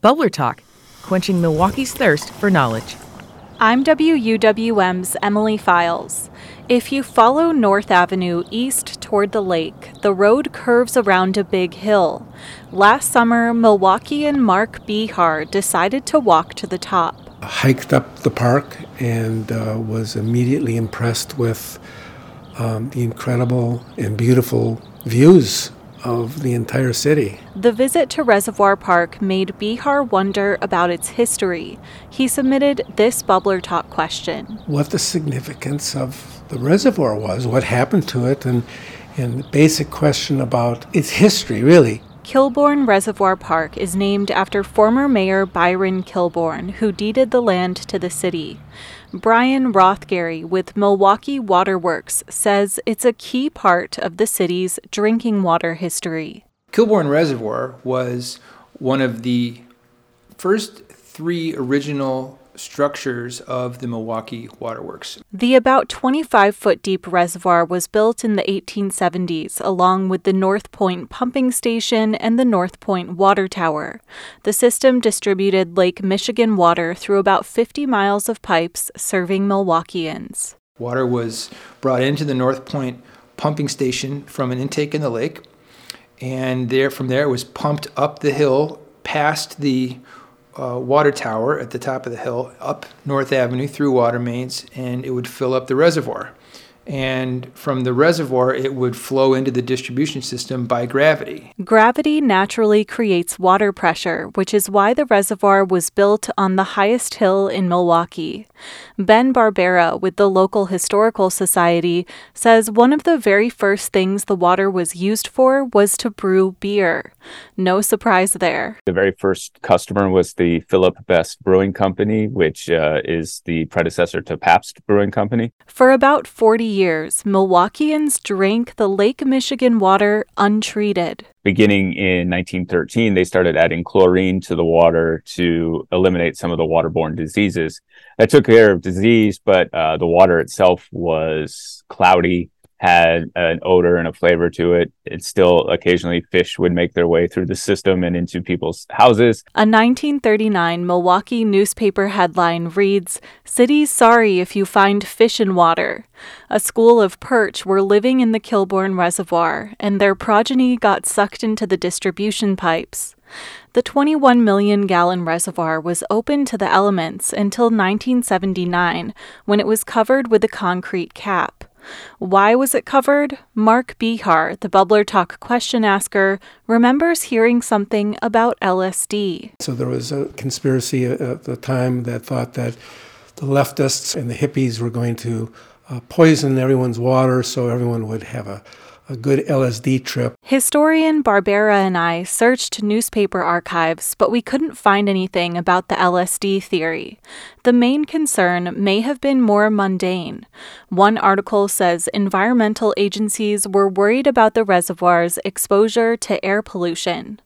Bubbler Talk, quenching Milwaukee's thirst for knowledge. I'm WUWM's Emily Files. If you follow North Avenue east toward the lake, the road curves around a big hill. Last summer, Milwaukeean Mark Behar decided to walk to the top. hiked up the park and uh, was immediately impressed with um, the incredible and beautiful views of the entire city. The visit to Reservoir Park made Behar wonder about its history. He submitted this Bubbler Talk question What the significance of the reservoir was, what happened to it, and, and the basic question about its history, really. Kilbourn Reservoir Park is named after former Mayor Byron Kilbourn, who deeded the land to the city. Brian Rothgary with Milwaukee Waterworks says it's a key part of the city's drinking water history. Kilbourn Reservoir was one of the first three original structures of the Milwaukee Waterworks. The about 25 foot deep reservoir was built in the 1870s along with the North Point pumping station and the North Point water tower. The system distributed Lake Michigan water through about 50 miles of pipes serving Milwaukeeans. Water was brought into the North Point pumping station from an intake in the lake, and there from there it was pumped up the hill past the uh, water tower at the top of the hill, up North Avenue through water mains, and it would fill up the reservoir. And from the reservoir, it would flow into the distribution system by gravity. Gravity naturally creates water pressure, which is why the reservoir was built on the highest hill in Milwaukee. Ben Barbera with the local historical society says one of the very first things the water was used for was to brew beer. No surprise there. The very first customer was the Philip Best Brewing Company, which uh, is the predecessor to Pabst Brewing Company. For about 40 years, Milwaukeeans drank the Lake Michigan water untreated. Beginning in 1913, they started adding chlorine to the water to eliminate some of the waterborne diseases. That took care of disease, but uh, the water itself was cloudy, had an odor and a flavor to it. It's still occasionally fish would make their way through the system and into people's houses. A 1939 Milwaukee newspaper headline reads City sorry if you find fish in water. A school of perch were living in the Kilbourn Reservoir, and their progeny got sucked into the distribution pipes. The 21 million gallon reservoir was open to the elements until 1979, when it was covered with a concrete cap. Why was it covered? Mark Behar, the Bubbler Talk question asker, remembers hearing something about LSD. So there was a conspiracy at the time that thought that the leftists and the hippies were going to uh, poison everyone's water so everyone would have a, a good LSD trip. Historian Barbera and I searched newspaper archives, but we couldn't find anything about the LSD theory. The main concern may have been more mundane. One article says environmental agencies were worried about the reservoir's exposure to air pollution.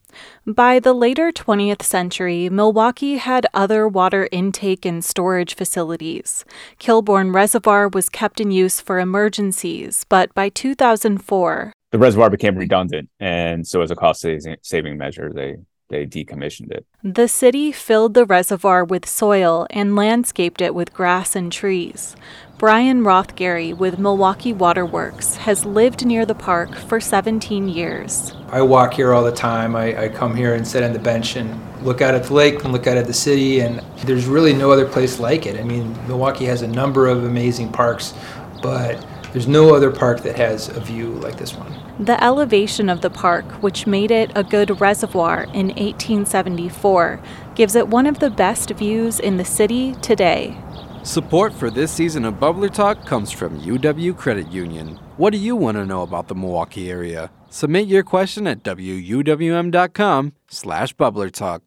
By the later 20th century, Milwaukee had other water intake and storage facilities. Kilbourn Reservoir was kept in use for emergencies, but by 2004, The reservoir became redundant, and so as a cost saving measure, they they decommissioned it. the city filled the reservoir with soil and landscaped it with grass and trees. Brian Rothgary with Milwaukee Waterworks has lived near the park for 17 years. I walk here all the time. I, I come here and sit on the bench and look out at the lake and look out at the city, and there's really no other place like it. I mean, Milwaukee has a number of amazing parks, but there's no other park that has a view like this one. The elevation of the park, which made it a good reservoir in 1874, gives it one of the best views in the city today. Support for this season of Bubbler Talk comes from UW Credit Union. What do you want to know about the Milwaukee area? Submit your question at wuwm.com slash bubblertalk.